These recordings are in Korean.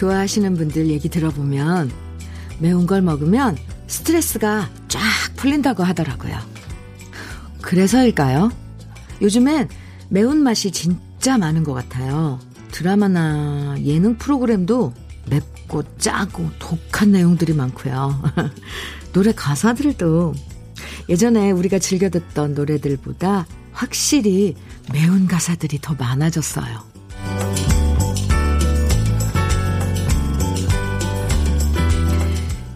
좋아하시는 분들 얘기 들어보면 매운 걸 먹으면 스트레스가 쫙 풀린다고 하더라고요. 그래서일까요? 요즘엔 매운맛이 진짜 많은 것 같아요. 드라마나 예능 프로그램도 맵고 짜고 독한 내용들이 많고요. 노래 가사들도 예전에 우리가 즐겨 듣던 노래들보다 확실히 매운 가사들이 더 많아졌어요.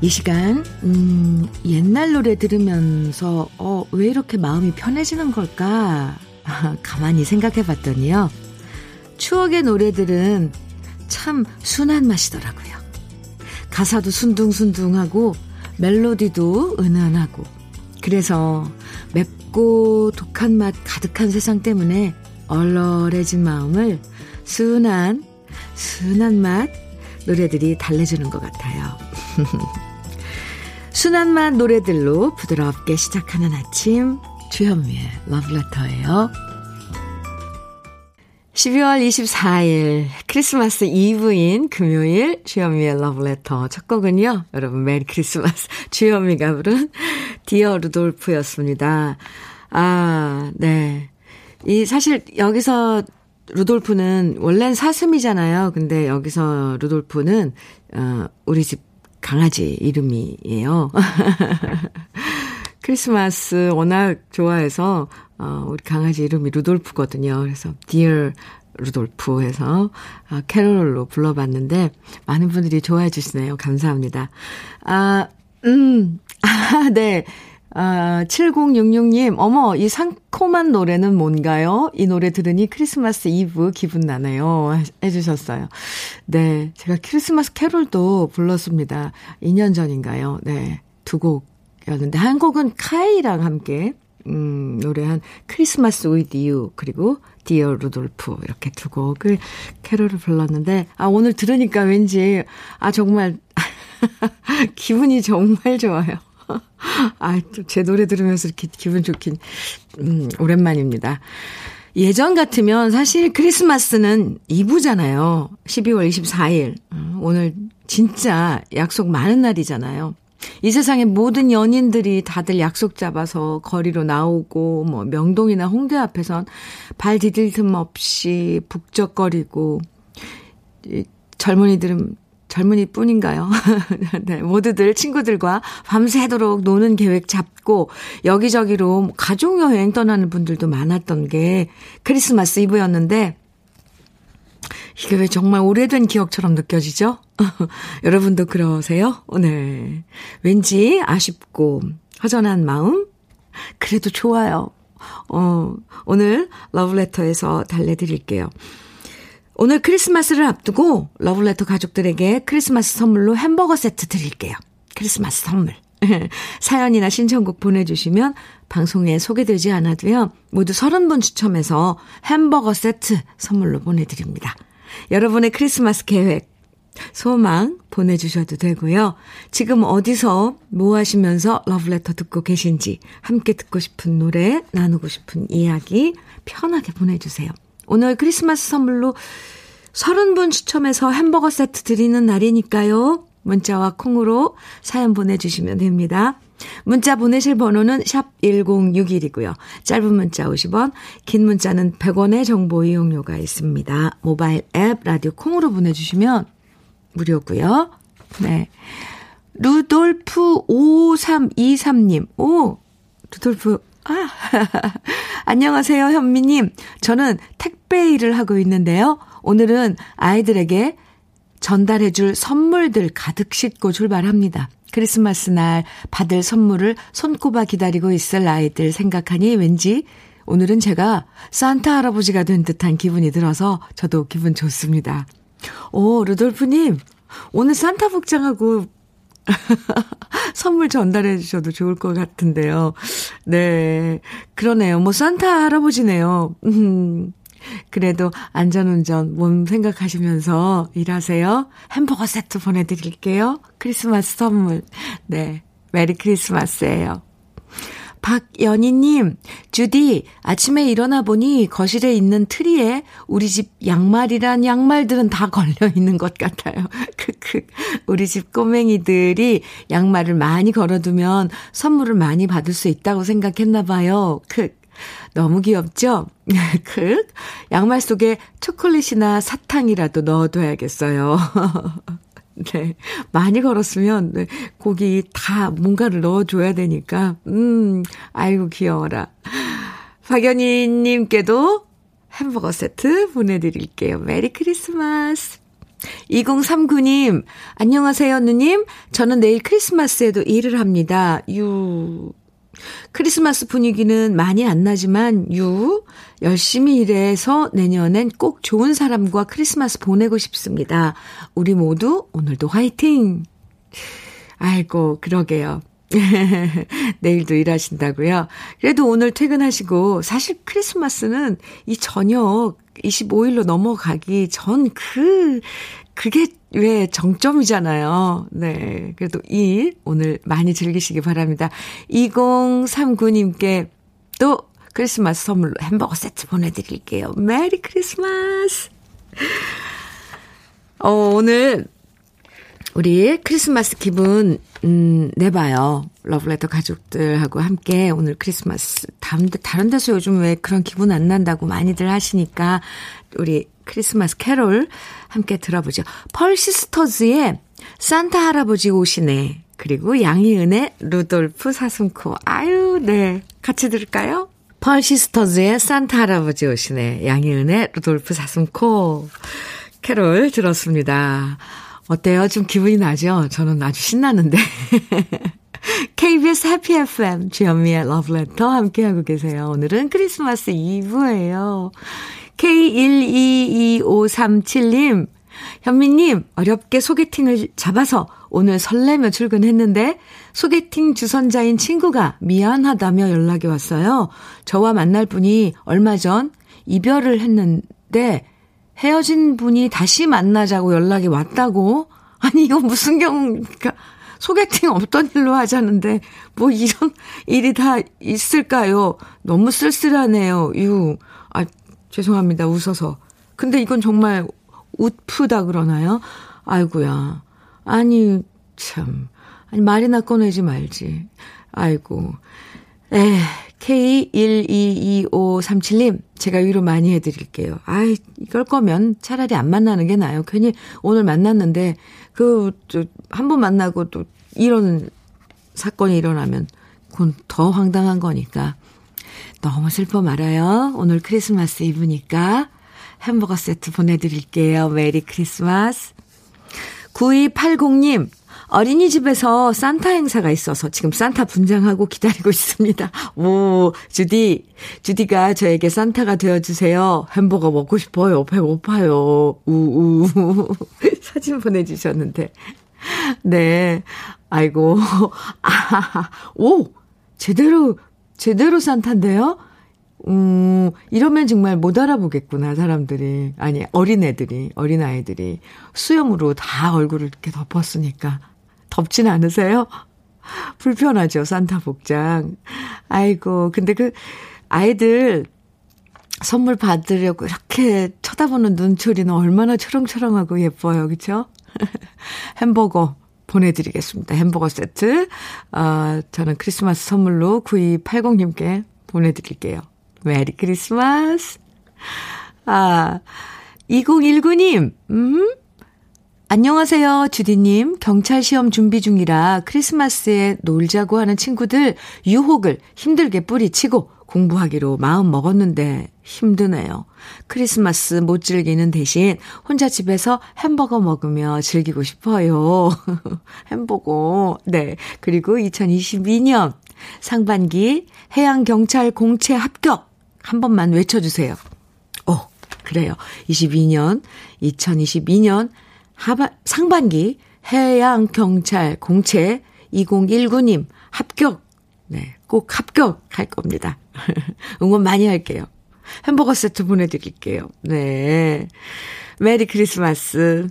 이 시간, 음, 옛날 노래 들으면서, 어, 왜 이렇게 마음이 편해지는 걸까? 가만히 생각해 봤더니요. 추억의 노래들은 참 순한 맛이더라고요. 가사도 순둥순둥하고, 멜로디도 은은하고, 그래서 맵고 독한 맛 가득한 세상 때문에 얼얼해진 마음을 순한, 순한 맛 노래들이 달래주는 것 같아요. 순한 맛 노래들로 부드럽게 시작하는 아침, 주현미의 러브레터예요. 12월 24일 크리스마스 이브인 금요일 주현미의 러브레터 첫 곡은요. 여러분 Merry Christmas 주현미가 부른 Dear Rudolph였습니다. 아, 네. 이 사실 여기서 루돌프는 원래는 사슴이잖아요. 근데 여기서 루돌프는 어 우리 집 강아지 이름이에요. 크리스마스 워낙 좋아해서 어, 우리 강아지 이름이 루돌프거든요. 그래서 Dear 루돌프 해서 아, 캐롤로 불러봤는데 많은 분들이 좋아해 주시네요. 감사합니다. 아, 음, 아, 네. 아, 7066님, 어머, 이 상콤한 노래는 뭔가요? 이 노래 들으니 크리스마스 이브 기분 나네요. 해주셨어요. 네. 제가 크리스마스 캐롤도 불렀습니다. 2년 전인가요? 네. 두 곡이었는데, 한 곡은 카이랑 함께, 음, 노래한 크리스마스 with 그리고 Dear Rudolph, 이렇게 두 곡을 캐롤을 불렀는데, 아, 오늘 들으니까 왠지, 아, 정말, 기분이 정말 좋아요. 아, 제 노래 들으면서 이렇게 기분 좋긴, 음, 오랜만입니다. 예전 같으면 사실 크리스마스는 2부잖아요. 12월 24일. 음, 오늘 진짜 약속 많은 날이잖아요. 이 세상의 모든 연인들이 다들 약속 잡아서 거리로 나오고, 뭐, 명동이나 홍대 앞에선 발 디딜 틈 없이 북적거리고, 젊은이들은 젊은이 뿐인가요? 네, 모두들 친구들과 밤새도록 노는 계획 잡고 여기저기로 가족여행 떠나는 분들도 많았던 게 크리스마스 이브였는데 이게 왜 정말 오래된 기억처럼 느껴지죠? 여러분도 그러세요? 네. 왠지 아쉽고 허전한 마음? 그래도 좋아요. 어, 오늘 러브레터에서 달래드릴게요. 오늘 크리스마스를 앞두고 러블레터 가족들에게 크리스마스 선물로 햄버거 세트 드릴게요. 크리스마스 선물. 사연이나 신청곡 보내주시면 방송에 소개되지 않아도요. 모두 30분 추첨해서 햄버거 세트 선물로 보내드립니다. 여러분의 크리스마스 계획, 소망 보내주셔도 되고요. 지금 어디서 뭐 하시면서 러브레터 듣고 계신지 함께 듣고 싶은 노래, 나누고 싶은 이야기 편하게 보내주세요. 오늘 크리스마스 선물로 30분 추첨해서 햄버거 세트 드리는 날이니까요. 문자와 콩으로 사연 보내주시면 됩니다. 문자 보내실 번호는 샵 1061이고요. 짧은 문자 50원, 긴 문자는 100원의 정보 이용료가 있습니다. 모바일 앱 라디오 콩으로 보내주시면 무료고요. 네. 루돌프 5323님. 오, 루돌프 아, 안녕하세요, 현미님. 저는 택배 일을 하고 있는데요. 오늘은 아이들에게 전달해줄 선물들 가득 싣고 출발합니다. 크리스마스 날 받을 선물을 손꼽아 기다리고 있을 아이들 생각하니 왠지 오늘은 제가 산타 할아버지가 된 듯한 기분이 들어서 저도 기분 좋습니다. 오, 루돌프님, 오늘 산타 복장하고 선물 전달해 주셔도 좋을 것 같은데요. 네. 그러네요. 뭐, 산타 할아버지네요. 음. 그래도 안전운전 몸 생각하시면서 일하세요. 햄버거 세트 보내드릴게요. 크리스마스 선물. 네. Merry Christmas예요. 박연희님, 주디, 아침에 일어나 보니 거실에 있는 트리에 우리 집 양말이란 양말들은 다 걸려 있는 것 같아요. 크크. 우리 집 꼬맹이들이 양말을 많이 걸어두면 선물을 많이 받을 수 있다고 생각했나 봐요. 크. 너무 귀엽죠? 크. 양말 속에 초콜릿이나 사탕이라도 넣어둬야겠어요. 네. 많이 걸었으면, 네, 거기다 뭔가를 넣어줘야 되니까, 음, 아이고, 귀여워라. 박연희님께도 햄버거 세트 보내드릴게요. 메리 크리스마스. 2039님, 안녕하세요, 누님. 저는 내일 크리스마스에도 일을 합니다. 유. 크리스마스 분위기는 많이 안 나지만, 유. 열심히 일해서 내년엔 꼭 좋은 사람과 크리스마스 보내고 싶습니다. 우리 모두 오늘도 화이팅! 아이고, 그러게요. 내일도 일하신다고요? 그래도 오늘 퇴근하시고, 사실 크리스마스는 이 저녁 25일로 넘어가기 전 그, 그게 왜 정점이잖아요. 네. 그래도 이 오늘 많이 즐기시기 바랍니다. 2039님께 또 크리스마스 선물로 햄버거 세트 보내드릴게요. 메리 크리스마스! 어, 오늘 우리 크리스마스 기분, 음, 내봐요. 러브레터 가족들하고 함께 오늘 크리스마스. 다른, 다른 데서 요즘 왜 그런 기분 안 난다고 많이들 하시니까 우리 크리스마스 캐롤 함께 들어보죠. 펄시스터즈의 산타 할아버지 오시네. 그리고 양희은의 루돌프 사슴코. 아유, 네. 같이 들을까요? 펄시스터즈의 산타 할아버지 오시네. 양희은의 루돌프 사슴코. 캐롤 들었습니다. 어때요? 좀 기분이 나죠? 저는 아주 신나는데. KBS 해피 FM 주현미의 러브레터 함께하고 계세요. 오늘은 크리스마스 이브예요. K122537님, 현미님, 어렵게 소개팅을 잡아서 오늘 설레며 출근했는데 소개팅 주선자인 친구가 미안하다며 연락이 왔어요. 저와 만날 분이 얼마 전 이별을 했는데 헤어진 분이 다시 만나자고 연락이 왔다고? 아니, 이거 무슨 경우입니까? 소개팅 없던 일로 하자는데, 뭐 이런 일이 다 있을까요? 너무 쓸쓸하네요, 유. 아, 죄송합니다, 웃어서. 근데 이건 정말 웃프다 그러나요? 아이고야. 아니, 참. 아니, 말이나 꺼내지 말지. 아이고. 에, K122537님, 제가 위로 많이 해드릴게요. 아이, 이걸 거면 차라리 안 만나는 게 나아요. 괜히 오늘 만났는데, 그, 한 번 만나고 또 이런 사건이 일어나면 그건 더 황당한 거니까. 너무 슬퍼 말아요. 오늘 크리스마스 이브니까 햄버거 세트 보내드릴게요. 메리 크리스마스. 9280님, 어린이집에서 산타 행사가 있어서 지금 산타 분장하고 기다리고 있습니다. 오, 주디, 주디가 저에게 산타가 되어주세요. 햄버거 먹고 싶어요. 배고파요. 우우. 사진 보내주셨는데. 네. 아이고. 아, 오! 제대로, 제대로 산타인데요? 음, 이러면 정말 못 알아보겠구나, 사람들이. 아니, 어린애들이, 어린아이들이. 수염으로 다 얼굴을 이렇게 덮었으니까. 덥진 않으세요? 불편하죠, 산타 복장. 아이고, 근데 그, 아이들 선물 받으려고 이렇게 쳐다보는 눈초리는 얼마나 초롱초롱하고 예뻐요, 그쵸? 햄버거 보내드리겠습니다. 햄버거 세트. 어, 저는 크리스마스 선물로 9280님께 보내드릴게요. 메리 크리스마스. 아, 2019님, 음? 안녕하세요, 주디님. 경찰 시험 준비 중이라 크리스마스에 놀자고 하는 친구들 유혹을 힘들게 뿌리치고 공부하기로 마음 먹었는데 힘드네요. 크리스마스 못 즐기는 대신 혼자 집에서 햄버거 먹으며 즐기고 싶어요. 햄버거. 네. 그리고 2022년 상반기 해양경찰 공채 합격 한 번만 외쳐주세요. 어, 그래요. 22년, 2022년 하반, 상반기 해양경찰 공채 2019님 합격. 네, 꼭 합격할 겁니다. 응원 많이 할게요. 햄버거 세트 보내드릴게요. 네. 메리 크리스마스.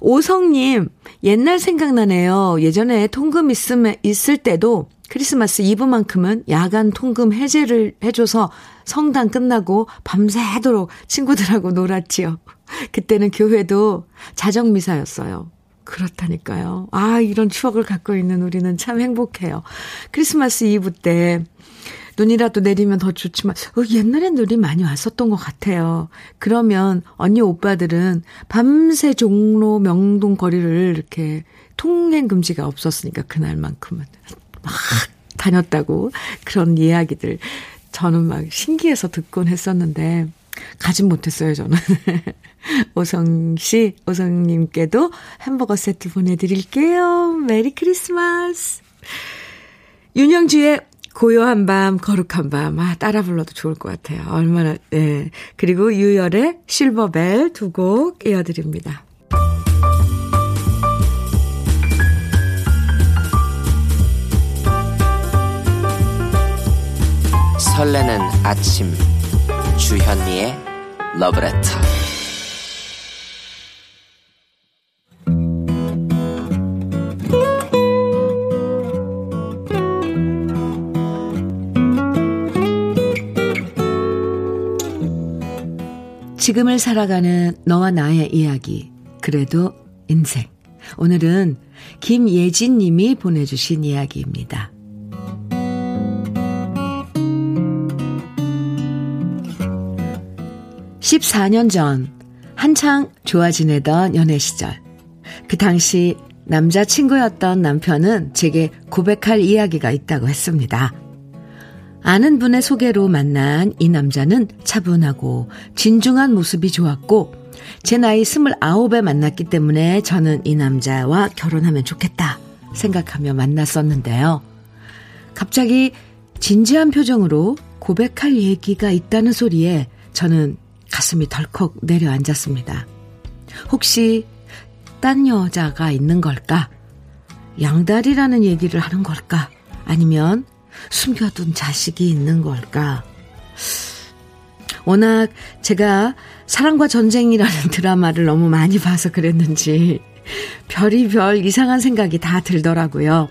오성님, 옛날 생각나네요. 예전에 통금 있음, 있을 때도 크리스마스 이브만큼은 야간 통금 해제를 해줘서 성당 끝나고 밤새도록 친구들하고 놀았지요. 그때는 교회도 자정미사였어요. 그렇다니까요. 아, 이런 추억을 갖고 있는 우리는 참 행복해요. 크리스마스 이브 때 눈이라도 내리면 더 좋지만, 어, 옛날엔 눈이 많이 왔었던 것 같아요. 그러면 언니 오빠들은 밤새 종로 명동 거리를 이렇게 통행 금지가 없었으니까 그날만큼은 막 다녔다고 그런 이야기들 저는 막 신기해서 듣곤 했었는데 가진 못했어요, 저는. 오성 씨, 오성님께도 햄버거 세트 보내드릴게요. 메리 크리스마스. 윤영주의 고요한 밤, 거룩한 밤. 아, 따라 불러도 좋을 것 같아요. 얼마나, 예. 그리고 유열의 실버벨 두 곡 이어드립니다. 설레는 아침 주현미의 러브레터 지금을 살아가는 너와 나의 이야기 그래도 인생 오늘은 김예진 님이 보내주신 이야기입니다. 14년 전 한창 좋아 지내던 연애 시절 그 당시 남자친구였던 남편은 제게 고백할 이야기가 있다고 했습니다. 아는 분의 소개로 만난 이 남자는 차분하고 진중한 모습이 좋았고 제 나이 29에 만났기 때문에 저는 이 남자와 결혼하면 좋겠다 생각하며 만났었는데요. 갑자기 진지한 표정으로 고백할 얘기가 있다는 소리에 저는 가슴이 덜컥 내려앉았습니다. 혹시 딴 여자가 있는 걸까? 양다리라는 얘기를 하는 걸까? 아니면 숨겨둔 자식이 있는 걸까? 워낙 제가 사랑과 전쟁이라는 드라마를 너무 많이 봐서 그랬는지 별이 별 이상한 생각이 다 들더라고요.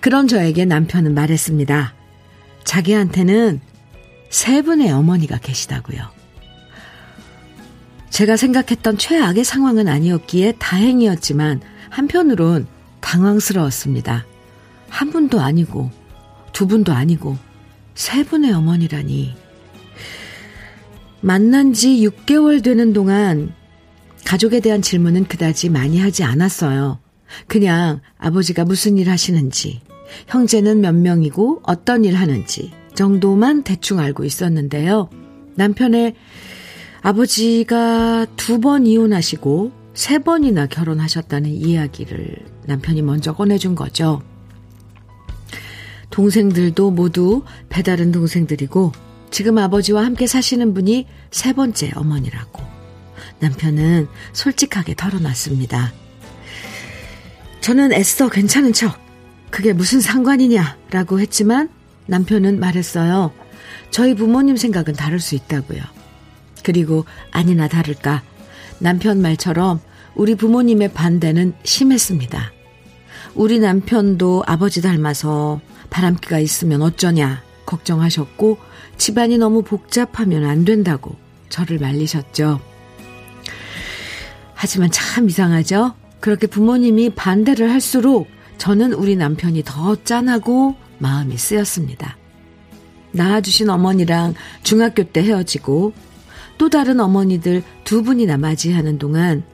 그런 저에게 남편은 말했습니다. 자기한테는 세 분의 어머니가 계시다고요. 제가 생각했던 최악의 상황은 아니었기에 다행이었지만 한편으론 당황스러웠습니다. 한 분도 아니고 두 분도 아니고 세 분의 어머니라니. 만난 지 6개월 되는 동안 가족에 대한 질문은 그다지 많이 하지 않았어요. 그냥 아버지가 무슨 일 하시는지, 형제는 몇 명이고 어떤 일 하는지 정도만 대충 알고 있었는데요. 남편의 아버지가 두 번 이혼하시고 세 번이나 결혼하셨다는 이야기를 남편이 먼저 꺼내준 거죠. 동생들도 모두 배다른 동생들이고 지금 아버지와 함께 사시는 분이 세 번째 어머니라고. 남편은 솔직하게 털어놨습니다. 저는 애써 괜찮은 척. 그게 무슨 상관이냐라고 했지만 남편은 말했어요. 저희 부모님 생각은 다를 수 있다고요. 그리고 아니나 다를까 남편 말처럼 우리 부모님의 반대는 심했습니다. 우리 남편도 아버지 닮아서 바람기가 있으면 어쩌냐 걱정하셨고 집안이 너무 복잡하면 안 된다고 저를 말리셨죠. 하지만 참 이상하죠? 그렇게 부모님이 반대를 할수록 저는 우리 남편이 더 짠하고 마음이 쓰였습니다. 낳아주신 어머니랑 중학교 때 헤어지고 또 다른 어머니들 두 분이나 맞이하는 동안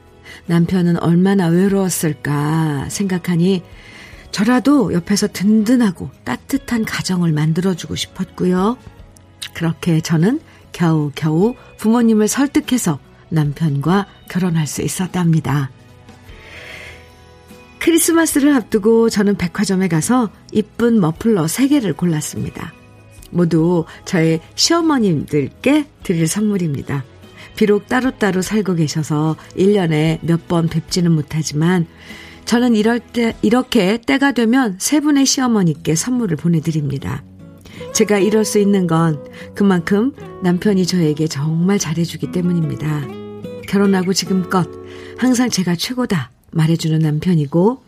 남편은 얼마나 외로웠을까 생각하니 저라도 옆에서 든든하고 따뜻한 가정을 만들어주고 싶었고요. 그렇게 저는 겨우겨우 부모님을 설득해서 남편과 결혼할 수 있었답니다. 크리스마스를 앞두고 저는 백화점에 가서 이쁜 머플러 3개를 골랐습니다. 모두 저의 시어머님들께 드릴 선물입니다. 비록 따로따로 살고 계셔서 1년에 몇 번 뵙지는 못하지만 저는 이럴 때, 이렇게 때가 되면 세 분의 시어머니께 선물을 보내드립니다. 제가 이럴 수 있는 건 그만큼 남편이 저에게 정말 잘해주기 때문입니다. 결혼하고 지금껏 항상 제가 최고다 말해주는 남편이고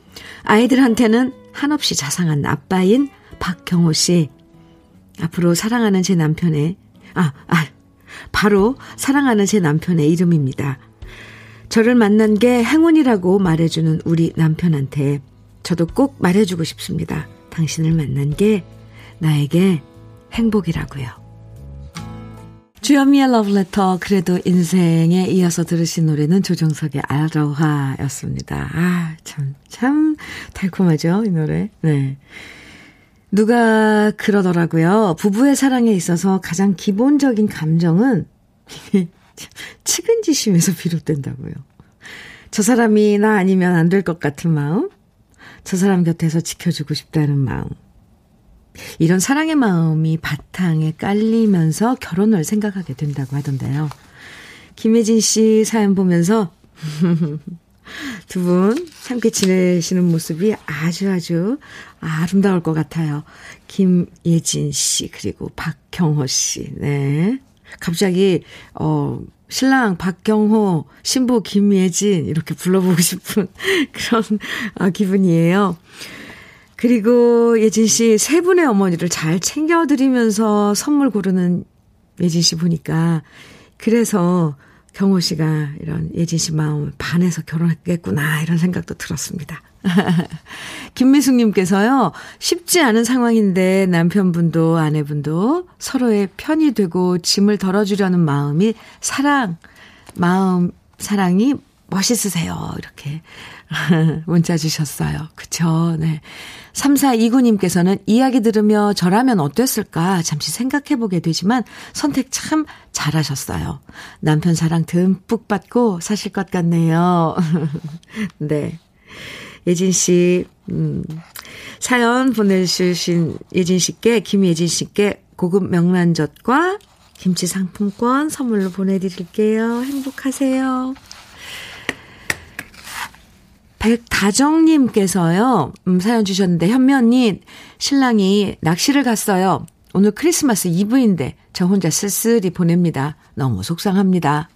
아이들한테는 한없이 자상한 아빠인 박경호 씨. 앞으로 사랑하는 제 남편의, 아, 아, 바로 사랑하는 제 남편의 이름입니다. 저를 만난 게 행운이라고 말해주는 우리 남편한테 저도 꼭 말해주고 싶습니다. 당신을 만난 게 나에게 행복이라고요. 주현미의 러브레터 그래도 인생에 이어서 들으신 노래는 조정석의 아로하였습니다. 아, 참, 참 달콤하죠, 이 노래. 네. 누가 그러더라고요. 부부의 사랑에 있어서 가장 기본적인 감정은 측은지심에서 비롯된다고요. 저 사람이 나 아니면 안 될 것 같은 마음, 저 사람 곁에서 지켜주고 싶다는 마음. 이런 사랑의 마음이 바탕에 깔리면서 결혼을 생각하게 된다고 하던데요. 김혜진 씨 사연 보면서 두 분 함께 지내시는 모습이 아주 아주 아름다울 것 같아요. 김예진 씨 그리고 박경호 씨. 네. 갑자기 어 신랑 박경호, 신부 김예진 이렇게 불러보고 싶은 그런 아, 기분이에요. 그리고 예진 씨 세 분의 어머니를 잘 챙겨드리면서 선물 고르는 예진 씨 보니까 그래서 경호 씨가 이런 예진 씨 마음을 반해서 결혼했겠구나 이런 생각도 들었습니다. 김미숙님께서요, 쉽지 않은 상황인데 남편분도 아내분도 서로의 편이 되고 짐을 덜어주려는 마음이 사랑, 마음, 사랑이 멋있으세요. 이렇게 문자 주셨어요. 그쵸, 네. 3429님께서는 이야기 들으며 저라면 어땠을까 잠시 생각해 보게 되지만 선택 참 잘하셨어요. 남편 사랑 듬뿍 받고 사실 것 같네요. 네. 예진 씨, 음, 사연 보내주신 예진 씨께, 김예진 씨께 고급 명란젓과 김치 상품권 선물로 보내드릴게요. 행복하세요. 백다정님께서요, 음, 사연 주셨는데, 현미 언니, 신랑이 낚시를 갔어요. 오늘 크리스마스 이브인데, 저 혼자 쓸쓸히 보냅니다. 너무 속상합니다.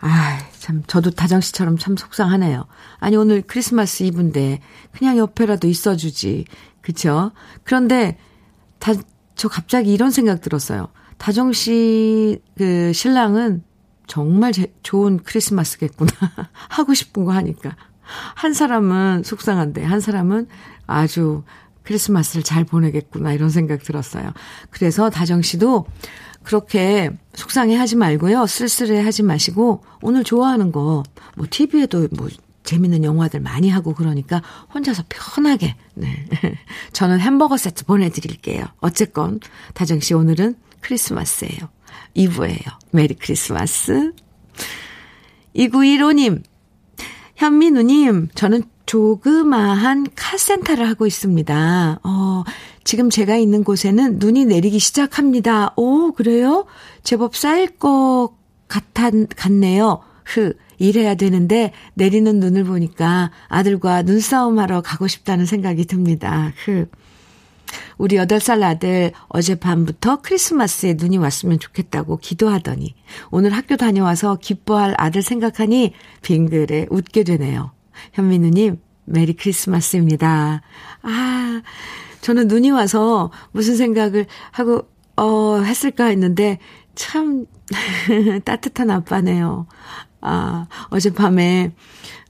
아, 참, 저도 다정 씨처럼 참 속상하네요. 아니, 오늘 크리스마스 이브인데, 그냥 옆에라도 있어 주지. 그쵸? 그런데, 다, 저 갑자기 이런 생각 들었어요. 다정 씨, 그, 신랑은 정말 제, 좋은 크리스마스겠구나. 하고 싶은 거 하니까. 한 사람은 속상한데, 한 사람은 아주 크리스마스를 잘 보내겠구나. 이런 생각 들었어요. 그래서 다정 씨도 그렇게 속상해 하지 말고요. 쓸쓸해 하지 마시고, 오늘 좋아하는 거, 뭐, TV에도 뭐, 재밌는 영화들 많이 하고 그러니까 혼자서 편하게, 네. 저는 햄버거 세트 보내드릴게요. 어쨌건, 다정씨 오늘은 크리스마스예요. 이브예요. 메리 크리스마스. 2915님, 현민우님, 저는 조그마한 카센터를 하고 있습니다. 어, 지금 제가 있는 곳에는 눈이 내리기 시작합니다. 오, 그래요? 제법 쌓일 것 같았, 같네요. 흐, 일해야 되는데 내리는 눈을 보니까 아들과 눈싸움 하러 가고 싶다는 생각이 듭니다. 흐. 우리 8살 아들 어젯밤부터 크리스마스에 눈이 왔으면 좋겠다고 기도하더니 오늘 학교 다녀와서 기뻐할 아들 생각하니 빙글에 웃게 되네요. 현민우님, 메리 크리스마스입니다. 아, 저는 눈이 와서 무슨 생각을 하고, 어, 했을까 했는데, 참, 따뜻한 아빠네요. 아, 어젯밤에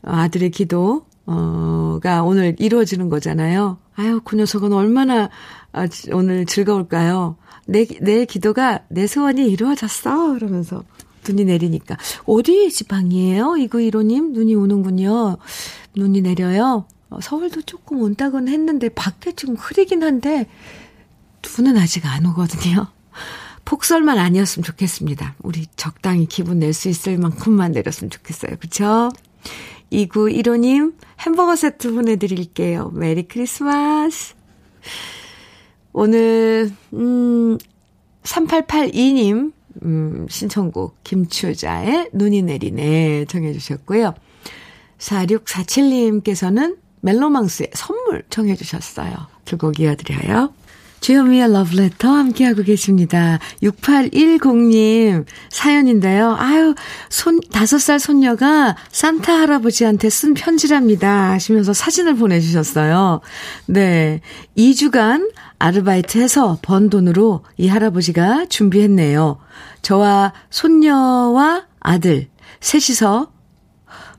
아들의 기도, 어가 오늘 이루어지는 거잖아요. 아유, 그 녀석은 얼마나 아, 오늘 즐거울까요? 내, 내 기도가, 내 소원이 이루어졌어. 그러면서 눈이 내리니까. 어디 지방이에요? 이거 이로님 눈이 오는군요. 눈이 내려요. 어, 서울도 조금 온다고는 했는데 밖에 좀 흐리긴 한데 눈은 아직 안 오거든요. 폭설만 아니었으면 좋겠습니다. 우리 적당히 기분 낼 수 있을 만큼만 내렸으면 좋겠어요. 그쵸? 2915님 햄버거 세트 보내드릴게요. 메리 크리스마스. 오늘, 음, 3882님, 음, 신청곡 김추자의 눈이 내리네 정해 주셨고요. 4647님께서는 멜로망스의 선물 정해 주셨어요. 두 곡 이어드려요. 주현미의 러브레터 함께하고 계십니다. 6810님 사연인데요. 아유, 손, 5살 손녀가 산타 할아버지한테 쓴 편지랍니다. 하시면서 사진을 보내주셨어요. 네. 2주간 아르바이트 해서 번 돈으로 이 할아버지가 준비했네요. 저와 손녀와 아들, 셋이서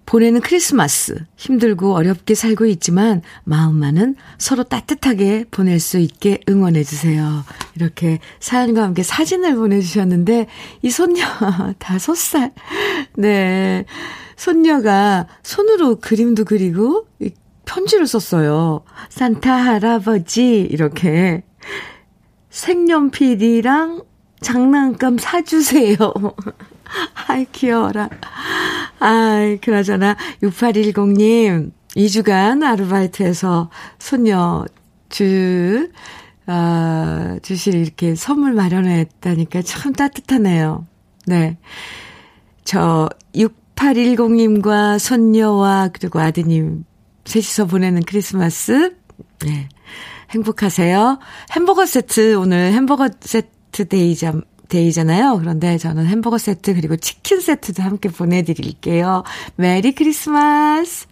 보내는 크리스마스. 힘들고 어렵게 살고 있지만 마음만은 서로 따뜻하게 보낼 수 있게 응원해주세요. 이렇게 사연과 함께 사진을 보내주셨는데, 이 손녀, 다섯 살. 네. 손녀가 손으로 그림도 그리고 편지를 썼어요. 산타 할아버지, 이렇게. 색연필이랑 장난감 사주세요. 아이, 귀여워라. 아이, 그나저나, 6810님, 2주간 아르바이트에서 손녀 주, 아, 주실 이렇게 선물 마련했다니까 참 따뜻하네요. 네. 저, 6810님과 손녀와 그리고 아드님 셋이서 보내는 크리스마스, 네. 행복하세요. 햄버거 세트, 오늘 햄버거 세트 데이자, 데이잖아요. 그런데 저는 햄버거 세트 그리고 치킨 세트도 함께 보내드릴게요. 메리 크리스마스!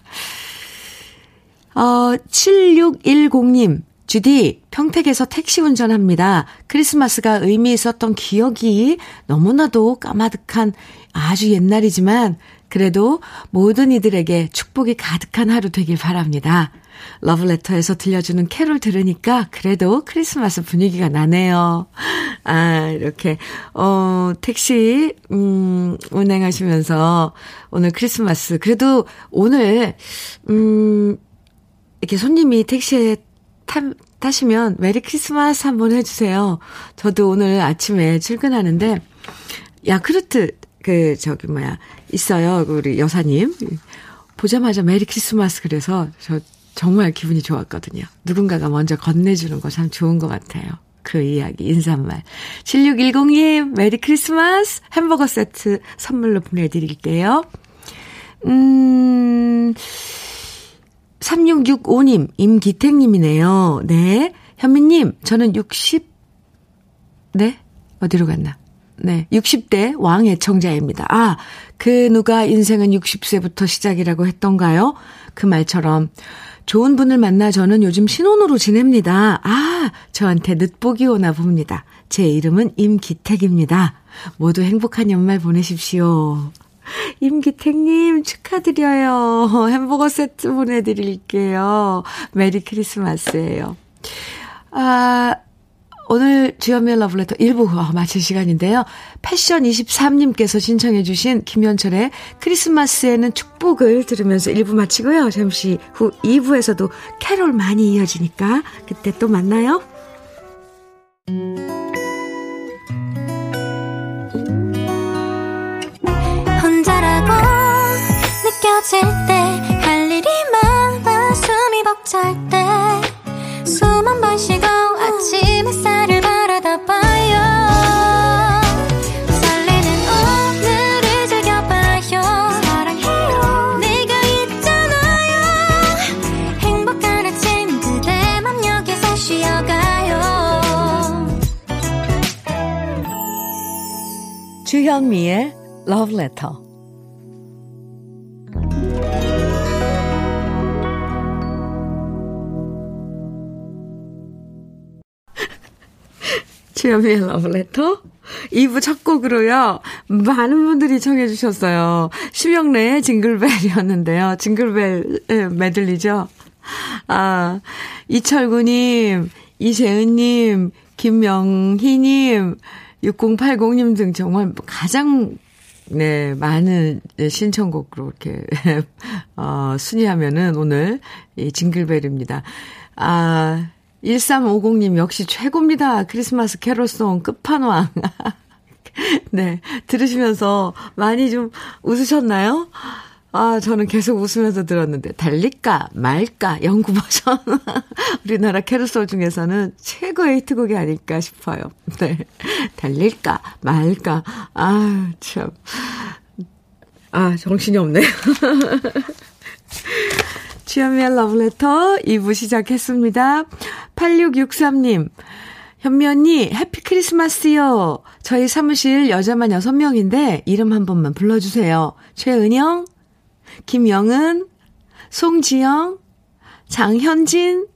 어, 7610님. 주디, 평택에서 택시 운전합니다. 크리스마스가 의미 있었던 기억이 너무나도 까마득한 아주 옛날이지만 그래도 모든 이들에게 축복이 가득한 하루 되길 바랍니다. 러브레터에서 들려주는 캐롤 들으니까 그래도 크리스마스 분위기가 나네요. 아, 이렇게, 어, 택시, 음, 운행하시면서 오늘 크리스마스, 그래도 오늘, 음, 이렇게 손님이 택시에 타, 타시면 메리 크리스마스 한번 해주세요. 저도 오늘 아침에 출근하는데, 야쿠르트, 그, 저기, 뭐야, 있어요. 우리 여사님. 보자마자 메리 크리스마스 그래서 저 정말 기분이 좋았거든요. 누군가가 먼저 건네주는 거 참 좋은 것 같아요. 그 이야기, 인사말. 7610님, 메리 크리스마스 햄버거 세트 선물로 보내드릴게요. 음, 3665님, 임기택님이네요. 네. 현미님, 저는 60, 네? 어디로 갔나? 네. 60대 왕 애청자입니다. 아, 그 누가 인생은 60세부터 시작이라고 했던가요? 그 말처럼 좋은 분을 만나 저는 요즘 신혼으로 지냅니다. 아, 저한테 늦복이 오나 봅니다. 제 이름은 임기택입니다. 모두 행복한 연말 보내십시오. 임기택님 축하드려요. 햄버거 세트 보내드릴게요. 메리 크리스마스예요. 아, 오늘 주연미의 러브레터 1부 마칠 시간인데요. 패션23님께서 신청해 주신 김현철의 크리스마스에는 축복을 들으면서 1부 마치고요. 잠시 후 2부에서도 캐롤 많이 이어지니까 그때 또 만나요. 혼자라고 느껴질 때 할 일이 많아 숨이 벅찰 때숨 한번 쉬고 주현미의 Love Letter 주현미의 러브레터 2부 첫 곡으로요. 많은 분들이 청해 주셨어요. 심영래의 징글벨이었는데요. 징글벨 메들리죠. 아, 이철구님, 이재은님, 김명희님, 6080님 등 정말 가장 네, 많은 신청곡으로 이렇게, 어, 순위하면은 오늘 이 징글벨입니다. 아, 1350님 역시 최고입니다. 크리스마스 캐롤송 끝판왕. 네. 들으시면서 많이 좀 웃으셨나요? 아, 저는 계속 웃으면서 들었는데, 달릴까, 말까, 영구 버전. 우리나라 캐롤송 중에서는 최고의 히트곡이 아닐까 싶어요. 네. 달릴까, 말까. 아, 참. 아, 정신이 없네요. 주현미의 러브레터 2부 시작했습니다. 8663님, 현미 언니, 해피 크리스마스요. 저희 사무실 여자만 6명인데 이름 한 번만 불러주세요. 최은영, 김영은, 송지영, 장현진,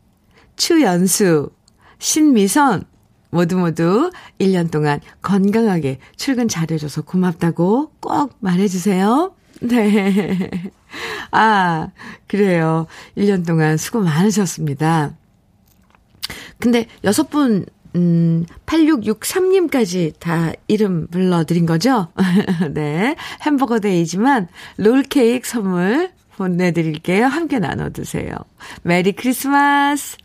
추연수, 신미선, 모두 모두 1년 동안 건강하게 출근 잘해줘서 고맙다고 꼭 말해주세요. 네. 아, 그래요. 1년 동안 수고 많으셨습니다. 근데 여섯 분, 음, 8663님까지 다 이름 불러드린 거죠? 네. 햄버거 데이지만 롤케이크 선물 보내드릴게요. 함께 나눠 드세요. 메리 크리스마스!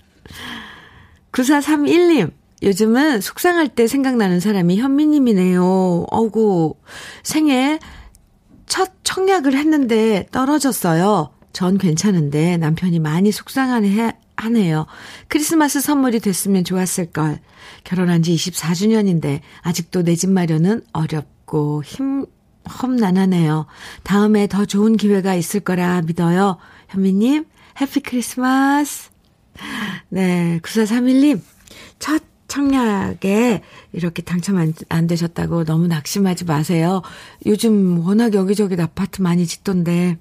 9431님, 요즘은 속상할 때 생각나는 사람이 현미님이네요. 어구, 생애 첫 청약을 했는데 떨어졌어요. 전 괜찮은데 남편이 많이 속상하네, 하네요. 크리스마스 선물이 됐으면 좋았을걸. 결혼한 지 24주년인데 아직도 내 집 마련은 어렵고 힘, 험난하네요. 다음에 더 좋은 기회가 있을 거라 믿어요. 현미님, 해피 크리스마스. 네, 9431님, 첫 청약에 이렇게 당첨 안, 안 되셨다고 너무 낙심하지 마세요. 요즘 워낙 여기저기 아파트 많이 짓던데,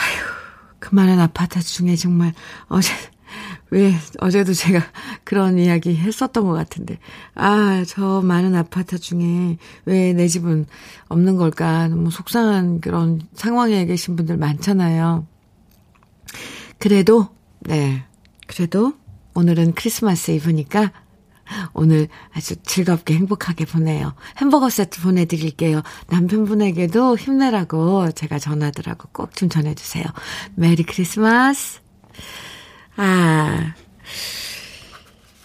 아휴, 그 많은 아파트 중에 정말 어제, 왜, 어제도 제가 그런 이야기 했었던 것 같은데. 아, 저 많은 아파트 중에 왜 내 집은 없는 걸까. 너무 속상한 그런 상황에 계신 분들 많잖아요. 그래도, 네. 그래도 오늘은 크리스마스 이브니까 오늘 아주 즐겁게 행복하게 보내요. 햄버거 세트 보내드릴게요. 남편분에게도 힘내라고 제가 전화드라고 꼭 좀 전해주세요. 메리 크리스마스. 아,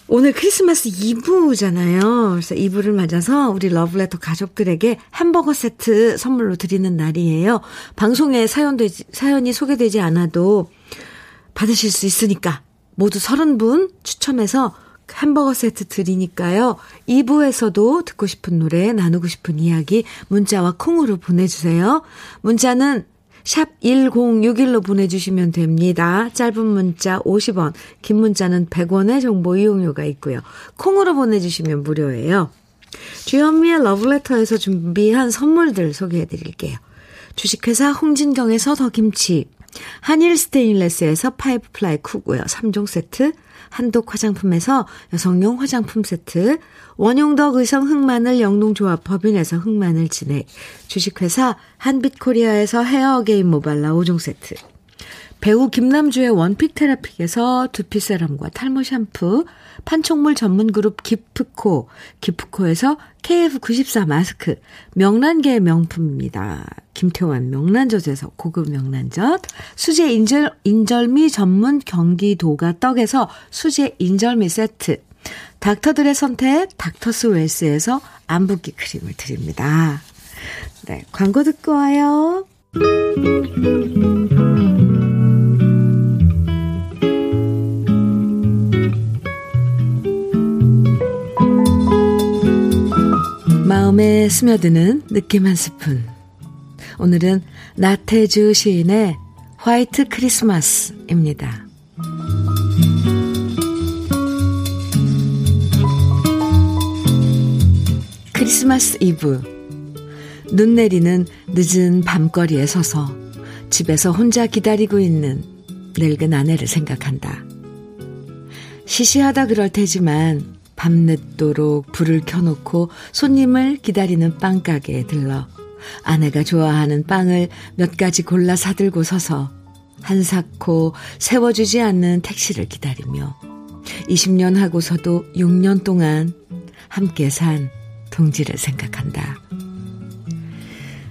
오늘 크리스마스 이브잖아요. 그래서 이브를 맞아서 우리 러브레터 가족들에게 햄버거 세트 선물로 드리는 날이에요. 방송에 사연되, 사연이 소개되지 않아도 받으실 수 있으니까 모두 30분 추첨해서 햄버거 세트 드리니까요. 2부에서도 듣고 싶은 노래, 나누고 싶은 이야기 문자와 콩으로 보내주세요. 문자는 샵 1061로 보내주시면 됩니다. 짧은 문자 50원, 긴 문자는 100원의 정보 이용료가 있고요. 콩으로 보내주시면 무료예요. 주현미의 러브레터에서 준비한 선물들 소개해 드릴게요. 주식회사 홍진경에서 더김치, 한일 스테인레스에서 five ply 쿡고요. 3종 세트, 한독 화장품에서 여성용 화장품 세트, 원용덕 의성 흑마늘 영농조합 법인에서 흑마늘 진액, 주식회사 한빛코리아에서 헤어게임 모발라 5종 세트, 배우 김남주의 원픽 테라픽에서 두피 세럼과 탈모 샴푸, 판촉물 전문 그룹 기프코, 기프코에서 KF94 마스크, 명란계의 명품입니다. 김태환 명란젓에서 고급 명란젓, 수제 인절, 인절미 전문 경기도가 떡에서 수제 인절미 세트, 닥터들의 선택 닥터스 웰스에서 안붓기 크림을 드립니다. 네, 광고 듣고 와요. 마음에 스며드는 느낌 한 스푼. 오늘은 나태주 시인의 화이트 크리스마스입니다. 크리스마스 이브. 눈 내리는 늦은 밤거리에 서서 집에서 혼자 기다리고 있는 늙은 아내를 생각한다. 시시하다 그럴 테지만 밤늦도록 불을 켜놓고 손님을 기다리는 빵가게에 들러 아내가 좋아하는 빵을 몇 가지 골라 사들고 서서 한사코 세워주지 않는 택시를 기다리며 20년 하고서도 6년 동안 함께 산 동지를 생각한다.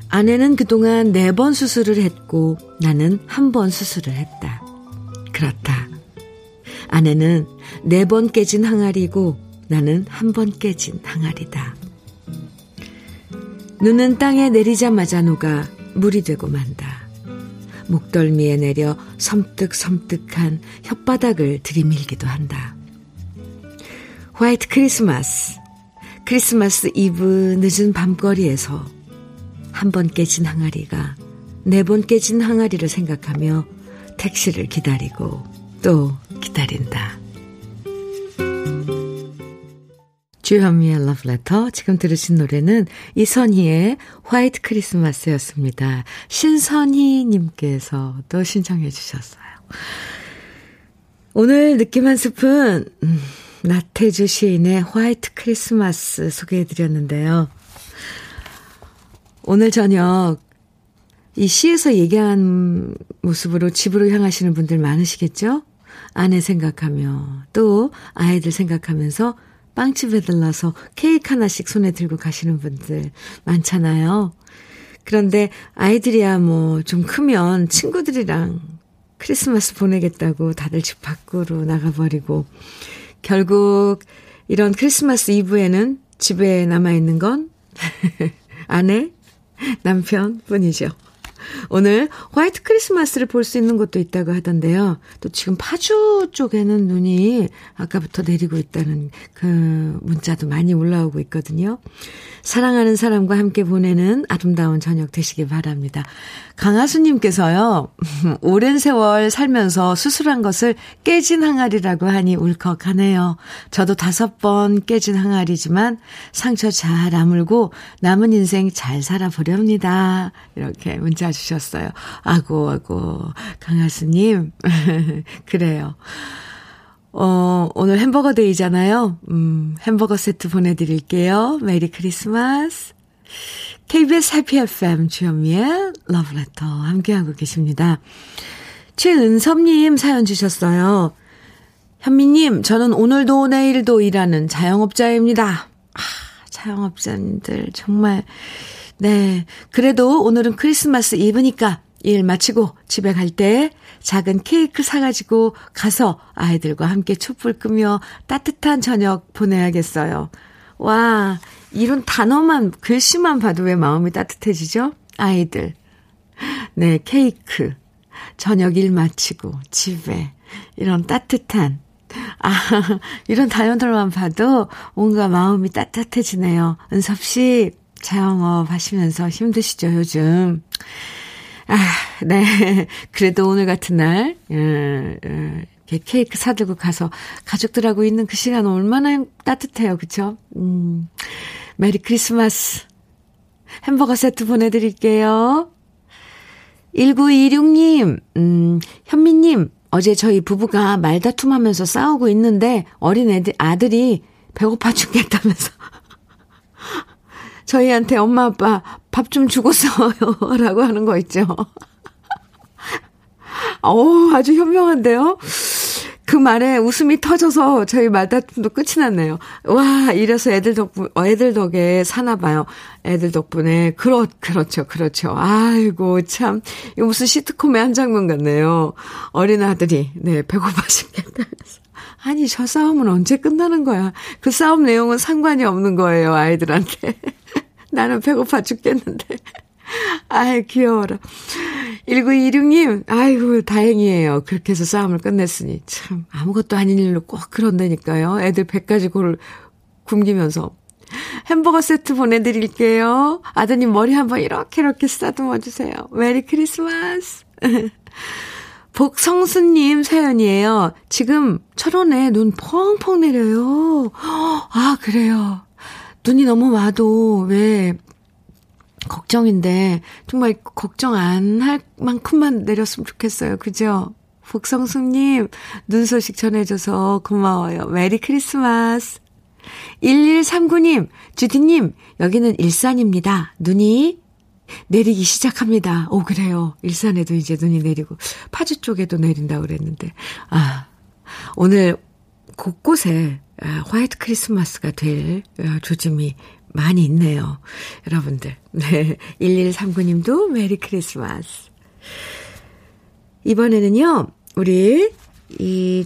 아내는 그동안 네번 수술을 했고 나는 한 번 수술을 했다. 그렇다. 아내는 네번 깨진 항아리고 나는 한 번 깨진 항아리다. 눈은 땅에 내리자마자 녹아 물이 되고 만다. 목덜미에 내려 섬뜩섬뜩한 혓바닥을 들이밀기도 한다. 화이트 크리스마스. 크리스마스 이브 늦은 밤거리에서 한 번 깨진 항아리가 네 번 깨진 항아리를 생각하며 택시를 기다리고 또 기다린다. 주현미의 러브레터. 지금 들으신 노래는 이선희의 화이트 크리스마스였습니다. 신선희님께서 또 신청해 주셨어요. 오늘 느낌 한 스푼, 음, 나태주 시인의 화이트 크리스마스 소개해 드렸는데요. 오늘 저녁 이 시에서 얘기한 모습으로 집으로 향하시는 분들 많으시겠죠? 아내 생각하며 또 아이들 생각하면서 빵집에 들러서 케이크 하나씩 손에 들고 가시는 분들 많잖아요. 그런데 아이들이야 뭐 좀 크면 친구들이랑 크리스마스 보내겠다고 다들 집 밖으로 나가버리고 결국 이런 크리스마스 이브에는 집에 남아있는 건 아내, 남편 뿐이죠. 오늘 화이트 크리스마스를 볼 수 있는 곳도 있다고 하던데요. 또 지금 파주 쪽에는 눈이 아까부터 내리고 있다는 그 문자도 많이 올라오고 있거든요. 사랑하는 사람과 함께 보내는 아름다운 저녁 되시길 바랍니다. 강하수님께서요, 오랜 세월 살면서 수술한 것을 깨진 항아리라고 하니 울컥하네요. 저도 다섯 번 깨진 항아리지만 상처 잘 아물고 남은 인생 잘 살아보렵니다. 이렇게 문자 주셨어요. 아고, 아고, 강하수님. 그래요. 어, 오늘 햄버거 데이잖아요. 음, 햄버거 세트 보내드릴게요. 메리 크리스마스. KBS 해피 FM 주현미의 러브레터 함께하고 계십니다. 최은섭님 사연 주셨어요. 현미님, 저는 오늘도 내일도 일하는 자영업자입니다. 아, 자영업자님들 정말 네. 그래도 오늘은 크리스마스 이브니까 일 마치고 집에 갈 때 작은 케이크 사가지고 가서 아이들과 함께 촛불 끄며 따뜻한 저녁 보내야겠어요. 와, 이런 단어만, 글씨만 봐도 왜 마음이 따뜻해지죠? 아이들. 네, 케이크. 저녁 일 마치고 집에 이런 따뜻한 아, 이런 단어들만 봐도 뭔가 마음이 따뜻해지네요. 은섭 씨, 자영업 하시면서 힘드시죠, 요즘? 아, 네. 그래도 오늘 같은 날, 음, 음, 케이크 사들고 가서 가족들하고 있는 그 시간 얼마나 따뜻해요. 그쵸? 음, 메리 크리스마스. 햄버거 세트 보내드릴게요. 1926님, 음, 현미님, 어제 저희 부부가 말다툼하면서 싸우고 있는데 어린 애들, 아들이 배고파 죽겠다면서 저희한테 엄마 아빠 밥 좀 주고서요. 라고 하는 거 있죠. 어 아주 현명한데요? 그 말에 웃음이 터져서 저희 말다툼도 끝이 났네요. 와, 이래서 애들 덕분, 어, 애들 덕에 사나 봐요. 애들 덕분에. 그렇, 그렇죠, 그렇죠. 아이고, 참. 이거 무슨 시트콤의 한 장면 같네요. 어린 아들이, 네, 배고파 죽겠다. 아니, 저 싸움은 언제 끝나는 거야? 그 싸움 내용은 상관이 없는 거예요, 아이들한테. 나는 배고파 죽겠는데. 아이, 귀여워라. 1926님, 아이고, 다행이에요. 그렇게 해서 싸움을 끝냈으니. 참, 아무것도 아닌 일로 꼭 그런다니까요. 애들 배까지 골 굶기면서. 햄버거 세트 보내드릴게요. 아드님 머리 한번 이렇게 이렇게 쓰다듬어 주세요. 메리 크리스마스. 복성수님 사연이에요. 지금 철원에 눈 펑펑 내려요. 아, 그래요. 눈이 너무 와도 왜 걱정인데 정말 걱정 안 할 만큼만 내렸으면 좋겠어요. 그죠? 복성숙님, 눈 소식 전해줘서 고마워요. 메리 크리스마스. 1139님, 주디님, 여기는 일산입니다. 눈이 내리기 시작합니다. 오, 그래요. 일산에도 이제 눈이 내리고, 파주 쪽에도 내린다고 그랬는데. 아, 오늘 곳곳에 아, 화이트 크리스마스가 될 아, 조짐이 많이 있네요. 여러분들. 네. 1139님도 메리 크리스마스. 이번에는요, 우리 이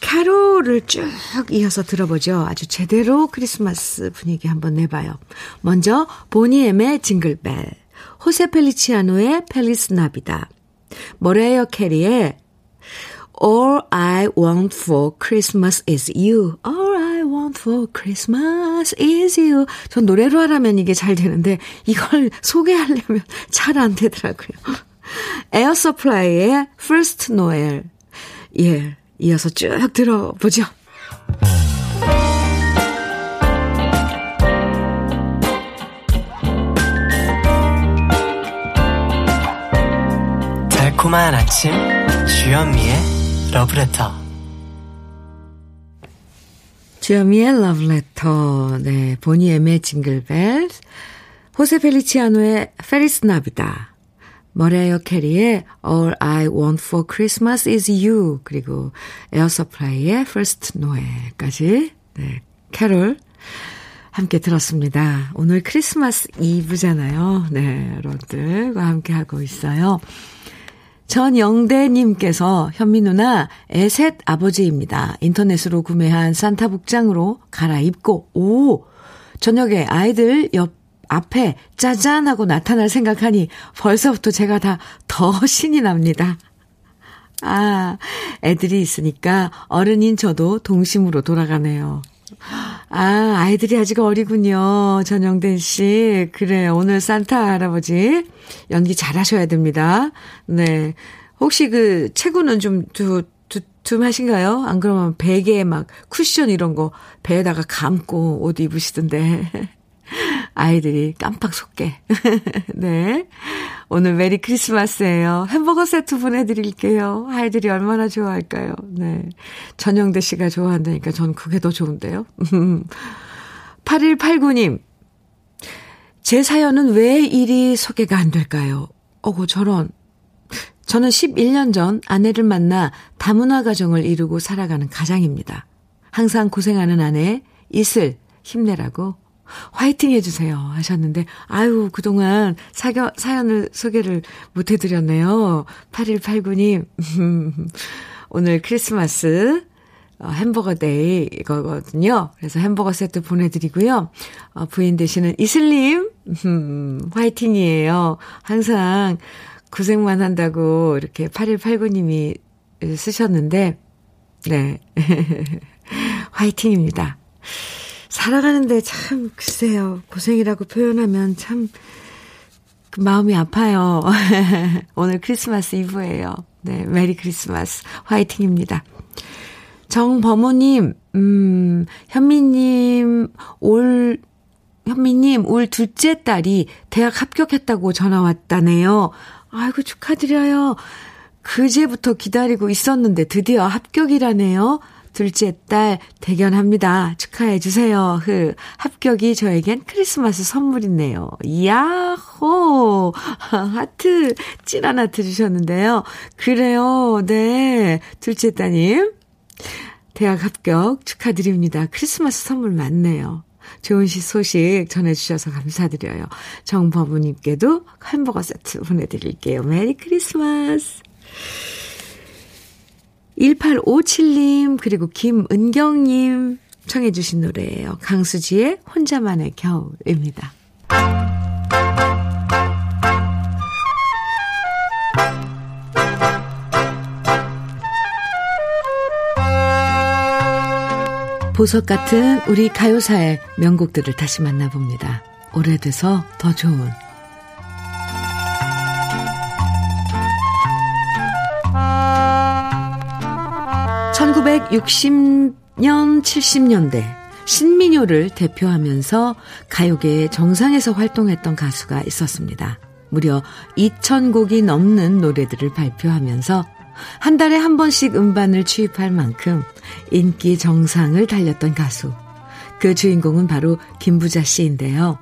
캐롤을 쭉 이어서 들어보죠. 아주 제대로 크리스마스 분위기 한번 내봐요. 먼저 보니엠의 징글벨, 호세 펠리치아노의 Feliz Navidad, 머라이어 캐리의 All I want for Christmas is you. want for Christmas is you. 전 노래로 하라면 이게 잘 되는데 이걸 소개하려면 잘 안 되더라고요. 에어 서플라이의 First Noel. 예, 이어서 쭉 들어보죠. 달콤한 아침 주현미의 러브레터 주현미의 러브레터 네 보니엠의 징글벨 호세 펠리치아노의 Feliz Navidad 머라이어 캐리의 All I Want for Christmas is You 그리고 에어 서플라이의 First Noel까지 네 캐롤 함께 들었습니다. 오늘 크리스마스 이브잖아요. 네, 여러분들과 함께 하고 있어요. 전영대님께서 현미 누나 애셋 아버지입니다. 인터넷으로 구매한 산타 복장으로 갈아입고 오 저녁에 아이들 옆 앞에 짜잔 하고 나타날 생각하니 벌써부터 제가 다 더 신이 납니다. 아, 애들이 있으니까 어른인 저도 동심으로 돌아가네요. 아, 아이들이 아직 어리군요. 전영된 씨. 그래, 오늘 산타 할아버지 연기 잘하셔야 됩니다. 네. 혹시 그 체구는 좀 두, 두, 툼하신가요? 안 그러면 베개에 막 쿠션 이런 거 배에다가 감고 옷 입으시던데. 아이들이 깜빡 속게. 네. 오늘 메리 크리스마스예요. 햄버거 세트 보내드릴게요. 아이들이 얼마나 좋아할까요? 네. 전영대 씨가 좋아한다니까 전 그게 더 좋은데요. 8189님. 제 사연은 왜 이리 소개가 안 될까요? 어고 저런. 저는 11년 전 아내를 만나 다문화 가정을 이루고 살아가는 가장입니다. 항상 고생하는 아내 이슬 힘내라고 화이팅 해주세요. 하셨는데, 아유, 그동안 사겨, 사연을 소개를 못 해드렸네요. 8189님, 오늘 크리스마스 어, 햄버거 데이 이거거든요. 그래서 햄버거 세트 보내드리고요. 어, 부인 되시는 이슬님, 음, 화이팅이에요. 항상 고생만 한다고 이렇게 8189님이 쓰셨는데, 네. 화이팅입니다. 살아가는데 참, 글쎄요. 고생이라고 표현하면 참, 그 마음이 아파요. 오늘 크리스마스 이브예요. 네, 메리 크리스마스. 화이팅입니다. 정범호님, 음, 현미님, 올, 현미님, 올 둘째 딸이 대학 합격했다고 전화 왔다네요. 아이고, 축하드려요. 그제부터 기다리고 있었는데 드디어 합격이라네요. 둘째 딸 대견합니다. 축하해 주세요. 흐. 합격이 저에겐 크리스마스 선물이네요. 야호! 하트, 찐한 하트 주셨는데요. 그래요. 네. 둘째 따님. 대학 합격 축하드립니다. 크리스마스 선물 많네요. 좋은 시 소식 전해주셔서 감사드려요. 정법우님께도 햄버거 세트 보내드릴게요. 메리 크리스마스! 1857님, 그리고 김은경님 청해주신 노래예요. 강수지의 혼자만의 겨울입니다. 보석 같은 우리 가요사의 명곡들을 다시 만나봅니다. 오래돼서 더 좋은 1960년, 70년대 신민요를 대표하면서 가요계의 정상에서 활동했던 가수가 있었습니다. 무려 2,000곡이 넘는 노래들을 발표하면서 한 달에 한 번씩 음반을 취입할 만큼 인기 정상을 달렸던 가수. 그 주인공은 바로 김부자 씨인데요.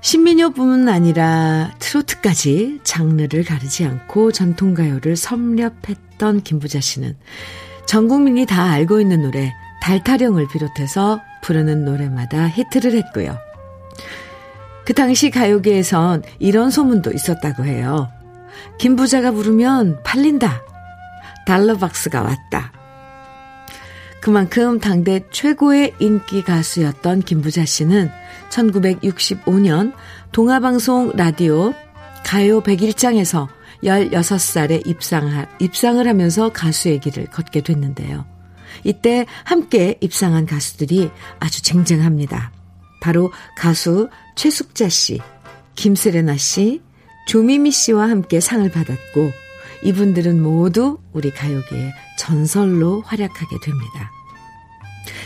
신민요뿐 아니라 트로트까지 장르를 가리지 않고 전통가요를 섭렵했던 김부자 씨는 전 국민이 다 알고 있는 노래 달타령을 비롯해서 부르는 노래마다 히트를 했고요. 그 당시 가요계에선 이런 소문도 있었다고 해요. 김 부자가 부르면 팔린다. 달러박스가 왔다. 그만큼 당대 최고의 인기 가수였던 김부자 씨는 1965년 동아방송 라디오 가요 101장에서 16살에 입상, 입상을 하면서 가수의 길을 걷게 됐는데요. 이때 함께 입상한 가수들이 아주 쟁쟁합니다. 바로 가수 최숙자 씨, 김세레나 씨, 조미미 씨와 함께 상을 받았고 이분들은 모두 우리 가요계의 전설로 활약하게 됩니다.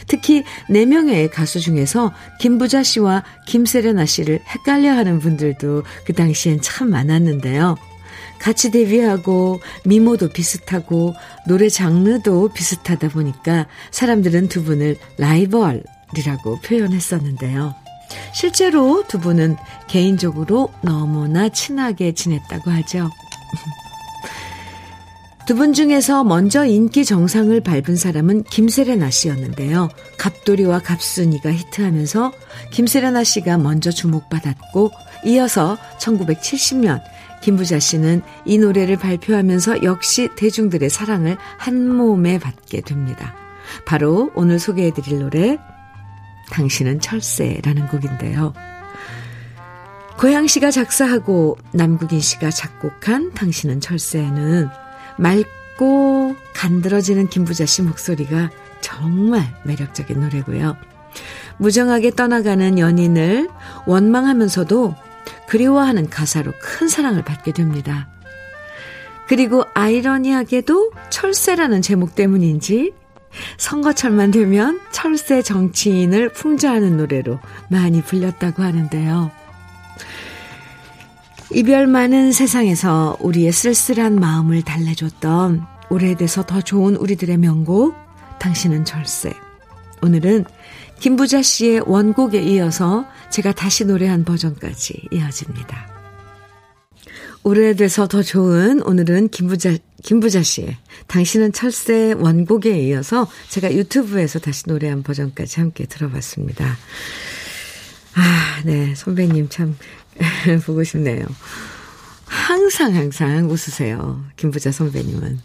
특히 4명의 가수 중에서 김부자 씨와 김세레나 씨를 헷갈려 하는 분들도 그 당시엔 참 많았는데요. 같이 데뷔하고 미모도 비슷하고 노래 장르도 비슷하다 보니까 사람들은 두 분을 라이벌이라고 표현했었는데요. 실제로 두 분은 개인적으로 너무나 친하게 지냈다고 하죠. 두 분 중에서 먼저 인기 정상을 밟은 사람은 김세레나 씨였는데요. 갑돌이와 갑순이가 히트하면서 김세레나 씨가 먼저 주목받았고 이어서 1970년 김부자 씨는 이 노래를 발표하면서 역시 대중들의 사랑을 한 몸에 받게 됩니다. 바로 오늘 소개해드릴 노래 당신은 철새라는 곡인데요. 고양 씨가 작사하고 남국인 씨가 작곡한 당신은 철새는 맑고 간드러지는 김부자 씨 목소리가 정말 매력적인 노래고요. 무정하게 떠나가는 연인을 원망하면서도 그리워하는 가사로 큰 사랑을 받게 됩니다. 그리고 아이러니하게도 철새라는 제목 때문인지 선거철만 되면 철새 정치인을 풍자하는 노래로 많이 불렸다고 하는데요. 이별 많은 세상에서 우리의 쓸쓸한 마음을 달래줬던 오래돼서 더 좋은 우리들의 명곡 당신은 철새. 오늘은 김부자 씨의 원곡에 이어서 제가 다시 노래한 버전까지 이어집니다. 오래돼서 더 좋은 오늘은 김부자, 김부자 씨의 당신은 철새 원곡에 이어서 제가 유튜브에서 다시 노래한 버전까지 함께 들어봤습니다. 아, 네. 선배님 참 보고 싶네요. 항상 항상 웃으세요. 김부자 선배님은.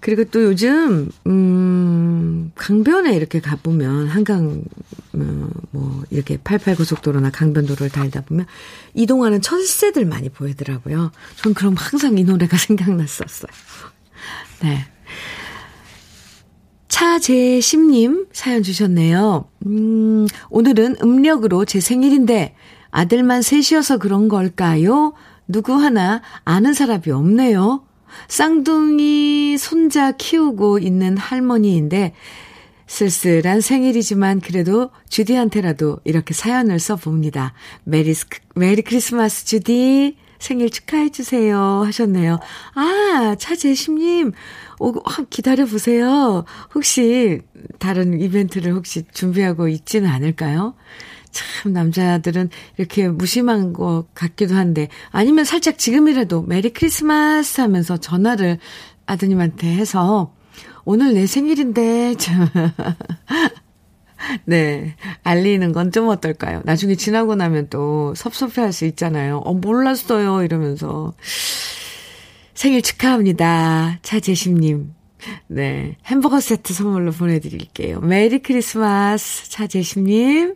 그리고 또 요즘, 음, 강변에 이렇게 가 보면, 한강, 어, 뭐, 이렇게 88 고속도로나 강변도로를 달다 보면, 이동하는 철새들 많이 보이더라고요. 전 그럼 항상 이 노래가 생각났었어요. 네. 차재심님 사연 주셨네요. 음, 오늘은 음력으로 제 생일인데, 아들만 셋이어서 그런 걸까요? 누구 하나 아는 사람이 없네요. 쌍둥이 손자 키우고 있는 할머니인데 쓸쓸한 생일이지만 그래도 주디한테라도 이렇게 사연을 써봅니다. 메리, 메리 크리스마스 주디 생일 축하해주세요 하셨네요. 아, 차재심님, 오, 기다려보세요. 혹시 다른 이벤트를 혹시 준비하고 있지는 않을까요? 참 남자들은 이렇게 무심한 것 같기도 한데 아니면 살짝 지금이라도 메리 크리스마스 하면서 전화를 아드님한테 해서 오늘 내 생일인데 네. 알리는 건 좀 어떨까요? 나중에 지나고 나면 또 섭섭해 할 수 있잖아요. 어, 몰랐어요. 이러면서. 생일 축하합니다. 차재심님. 네. 햄버거 세트 선물로 보내드릴게요. 메리 크리스마스. 차재심님.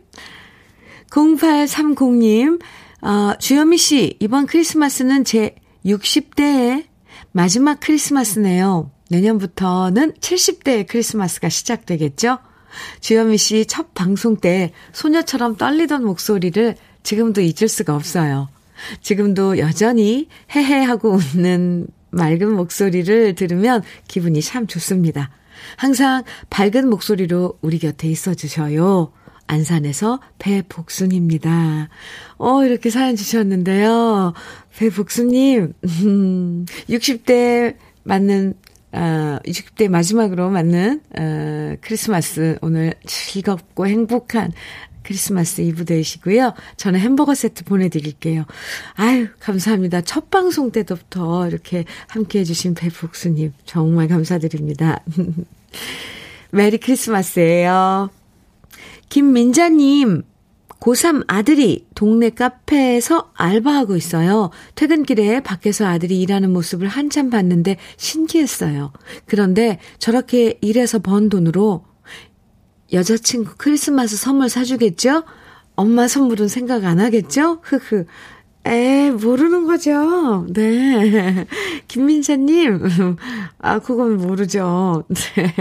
0830님, 어, 주현미 씨, 이번 크리스마스는 제 60대의 마지막 크리스마스네요. 내년부터는 70대의 크리스마스가 시작되겠죠? 주현미 씨 첫 방송 때 소녀처럼 떨리던 목소리를 지금도 잊을 수가 없어요. 지금도 여전히 헤헤하고 웃는 맑은 목소리를 들으면 기분이 참 좋습니다. 항상 밝은 목소리로 우리 곁에 있어 주셔요. 안산에서 배복순입니다. 어, 이렇게 사연 주셨는데요. 배복순님, 음, 60대 맞는, 어, 60대 마지막으로 맞는, 어, 크리스마스 오늘 즐겁고 행복한 크리스마스 이브 되시고요. 저는 햄버거 세트 보내드릴게요. 아유, 감사합니다. 첫 방송 때부터 이렇게 함께 해주신 배복순님, 정말 감사드립니다. 메리 크리스마스예요. 김민자님, 고3 아들이 동네 카페에서 알바하고 있어요. 퇴근길에 밖에서 아들이 일하는 모습을 한참 봤는데 신기했어요. 그런데 저렇게 일해서 번 돈으로 여자친구 크리스마스 선물 사주겠죠? 엄마 선물은 생각 안 하겠죠? 흐흐. 에, 모르는 거죠. 네. 김민자님, 아, 그건 모르죠. 네.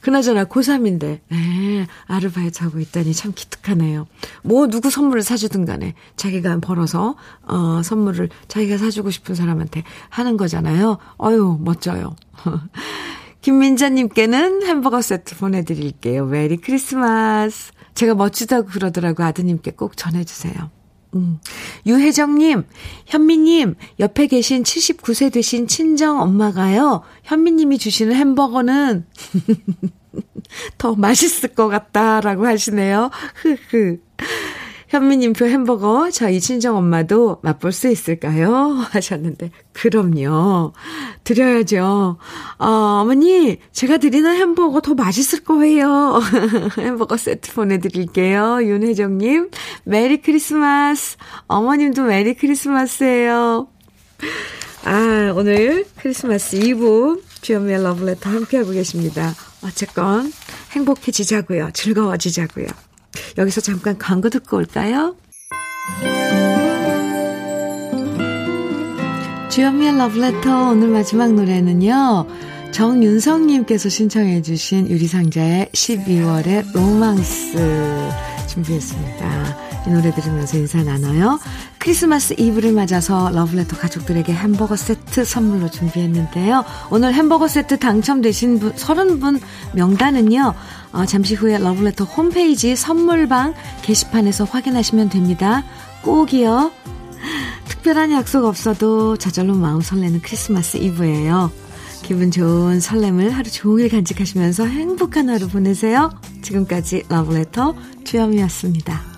그나저나 고3인데, 네, 아르바이트 하고 있다니 참 기특하네요. 뭐, 누구 선물을 사주든 간에 자기가 벌어서, 어, 선물을 자기가 사주고 싶은 사람한테 하는 거잖아요. 어유 멋져요. 김민자님께는 햄버거 세트 보내드릴게요. 메리 크리스마스. 제가 멋지다고 그러더라고 아드님께 꼭 전해주세요. 음. 유혜정님, 현미님, 옆에 계신 79세 되신 친정 엄마가요, 현미님이 주시는 햄버거는 더 맛있을 것 같다라고 하시네요. 흐흐. 현미님표 햄버거 저희 친정 엄마도 맛볼 수 있을까요? 하셨는데 그럼요. 드려야죠. 어, 어머니 제가 드리는 햄버거 더 맛있을 거예요. 햄버거 세트 보내드릴게요. 윤혜정님 메리 크리스마스. 어머님도 메리 크리스마스예요. 아 오늘 크리스마스 이브 주연미의 러브레터 함께하고 계십니다. 어쨌건 행복해지자고요. 즐거워지자고요. 여기서 잠깐 광고 듣고 올까요? 주현미의 러브레터 오늘 마지막 노래는요. 정윤성님께서 신청해 주신 유리상자의 12월의 로망스 준비했습니다. 이 노래 들으면서 인사 나눠요. 크리스마스 이브를 맞아서 러브레터 가족들에게 햄버거 세트 선물로 준비했는데요. 오늘 햄버거 세트 당첨되신 분, 30분 명단은요. 어, 잠시 후에 러브레터 홈페이지 선물방 게시판에서 확인하시면 됩니다. 꼭이요. 특별한 약속 없어도 저절로 마음 설레는 크리스마스 이브예요. 기분 좋은 설렘을 하루 종일 간직하시면서 행복한 하루 보내세요. 지금까지 러브레터 주현미였습니다.